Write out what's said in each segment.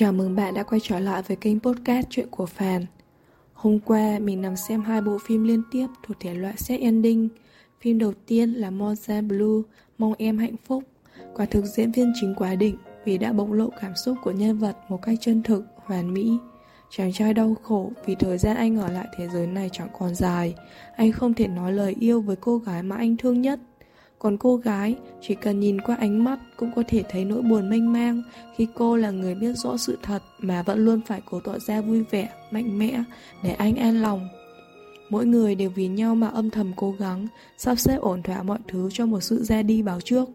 Chào mừng bạn đã quay trở lại với kênh podcast Chuyện của Phàn. Hôm qua mình nằm xem hai bộ phim liên tiếp thuộc thể loại set ending. Phim đầu tiên là Monza Blue, Mong Em Hạnh Phúc. Quả thực diễn viên chính quá đỉnh vì đã bộc lộ cảm xúc của nhân vật một cách chân thực, hoàn mỹ. Chàng trai đau khổ vì thời gian anh ở lại thế giới này chẳng còn dài. Anh không thể nói lời yêu với cô gái mà anh thương nhất còn cô gái, chỉ cần nhìn qua ánh mắt cũng có thể thấy nỗi buồn mênh mang khi cô là người biết rõ sự thật mà vẫn luôn phải cố tỏ ra vui vẻ, mạnh mẽ để anh an lòng. Mỗi người đều vì nhau mà âm thầm cố gắng, sắp xếp ổn thỏa mọi thứ cho một sự ra đi báo trước.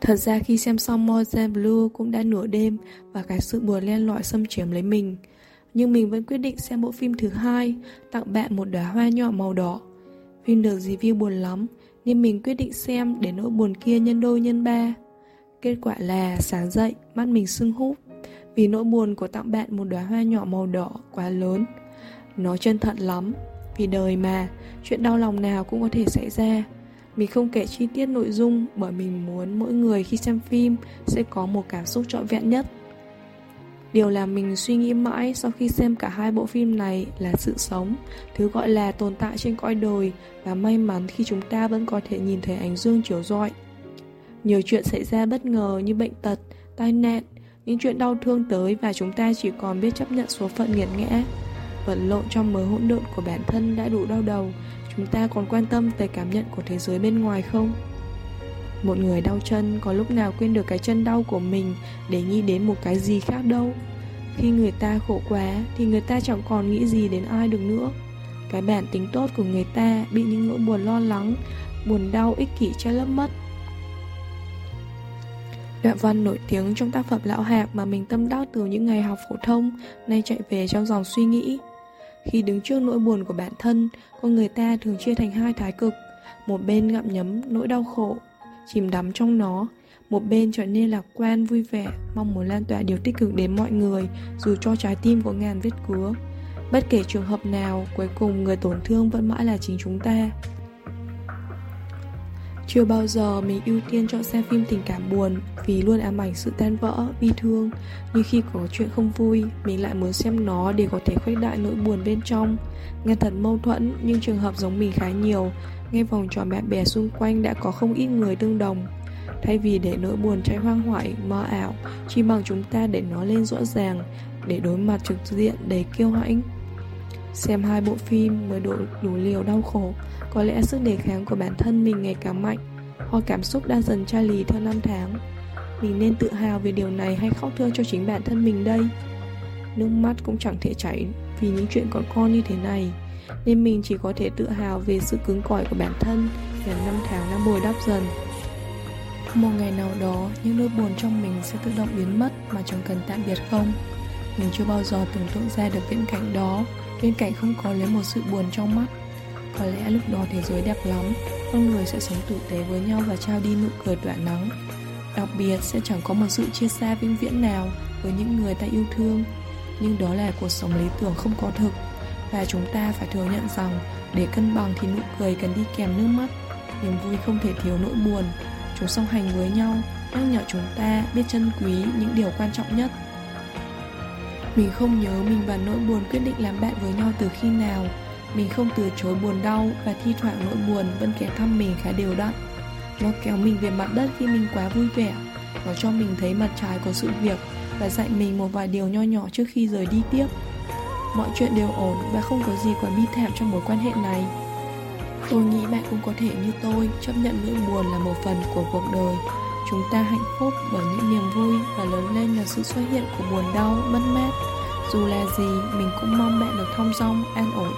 Thật ra khi xem xong Moza Blue cũng đã nửa đêm và cái sự buồn len lỏi xâm chiếm lấy mình. Nhưng mình vẫn quyết định xem bộ phim thứ hai, tặng bạn một đóa hoa nhỏ màu đỏ Huynh được review buồn lắm Nên mình quyết định xem để nỗi buồn kia nhân đôi nhân ba. Kết quả là sáng dậy, mắt mình sưng húp, Vì nỗi buồn của tặng bạn một đóa hoa nhỏ màu đỏ quá lớn. Nó chân thật lắm, Vì đời mà, Chuyện đau lòng nào cũng có thể xảy ra. Mình không kể chi tiết nội dung Bởi mình muốn mỗi người khi xem phim Sẽ có một cảm xúc trọn vẹn nhất. Điều làm mình suy nghĩ mãi sau khi xem cả hai bộ phim này là sự sống, thứ gọi là tồn tại trên cõi đời và may mắn khi chúng ta vẫn có thể nhìn thấy ánh dương chiếu rọi. Nhiều chuyện xảy ra bất ngờ như bệnh tật, tai nạn, những chuyện đau thương tới và chúng ta chỉ còn biết chấp nhận số phận nghiệt ngã. Vật lộn trong mớ hỗn độn của bản thân đã đủ đau đầu, chúng ta còn quan tâm tới cảm nhận của thế giới bên ngoài không? Một người đau chân có lúc nào quên được cái chân đau của mình để nghĩ đến một cái gì khác đâu. Khi người ta khổ quá thì người ta chẳng còn nghĩ gì đến ai được nữa. Cái bản tính tốt của người ta bị những nỗi buồn lo lắng, buồn đau ích kỷ che lấp mất. Đoạn văn nổi tiếng trong tác phẩm Lão Hạc mà mình tâm đắc từ những ngày học phổ thông, nay chạy về trong dòng suy nghĩ. Khi đứng trước nỗi buồn của bản thân, con người ta thường chia thành hai thái cực. Một bên ngậm nhấm nỗi đau khổ, chìm đắm trong nó một bên trở nên lạc quan vui vẻ mong muốn lan tỏa điều tích cực đến mọi người dù cho trái tim có ngàn vết cứa bất kể trường hợp nào cuối cùng người tổn thương vẫn mãi là chính chúng ta chưa bao giờ mình ưu tiên chọn xem phim tình cảm buồn vì luôn ám ảnh sự tan vỡ, bi thương. Nhưng khi có chuyện không vui, mình lại muốn xem nó để có thể khuếch đại nỗi buồn bên trong. Nghe thật mâu thuẫn, nhưng trường hợp giống mình khá nhiều. Ngay vòng tròn bạn bè xung quanh đã có không ít người tương đồng. Thay vì để nỗi buồn cháy hoang hoại, mơ ảo, chỉ bằng chúng ta để nó lên rõ ràng, để đối mặt trực diện đầy kiêu hãnh. Xem hai bộ phim mới đủ, đủ liều đau khổ, có lẽ sức đề kháng của bản thân mình ngày càng mạnh, hoặc cảm xúc đang dần chai lì theo năm tháng. Mình nên tự hào về điều này hay khóc thương cho chính bản thân mình đây? Nước mắt cũng chẳng thể chảy vì những chuyện còn con như thế này, nên mình chỉ có thể tự hào về sự cứng cỏi của bản thân và năm tháng đã bồi đắp dần. Một ngày nào đó, những nỗi buồn trong mình sẽ tự động biến mất mà chẳng cần tạm biệt không? Mình chưa bao giờ tưởng tượng ra được viễn cảnh đó, bên cạnh không có lấy một sự buồn trong mắt. Có lẽ lúc đó thế giới đẹp lắm, con người sẽ sống tử tế với nhau và trao đi nụ cười tỏa nắng. Đặc biệt sẽ chẳng có một sự chia xa vĩnh viễn nào với những người ta yêu thương. Nhưng đó là cuộc sống lý tưởng không có thực và chúng ta phải thừa nhận rằng để cân bằng thì nụ cười cần đi kèm nước mắt. Niềm vui không thể thiếu nỗi buồn. Chúng song hành với nhau, Nhắc nhở chúng ta biết trân quý những điều quan trọng nhất. Mình không nhớ mình và nỗi buồn quyết định làm bạn với nhau từ khi nào. Mình không từ chối buồn đau Và thi thoảng nỗi buồn vẫn ghé thăm mình khá đều đặn. Nó kéo mình về mặt đất khi mình quá vui vẻ. Nó cho mình thấy mặt trái của sự việc Và dạy mình một vài điều nho nhỏ trước khi rời đi tiếp. Mọi chuyện đều ổn và không có gì quá bi thảm trong mối quan hệ này Tôi nghĩ bạn cũng có thể như tôi chấp nhận nỗi buồn là một phần của cuộc đời. Chúng ta hạnh phúc bởi những niềm vui và lớn lên là sự xuất hiện của buồn đau, mất mát. Dù là gì, mình cũng mong bạn được thong dong, an ổn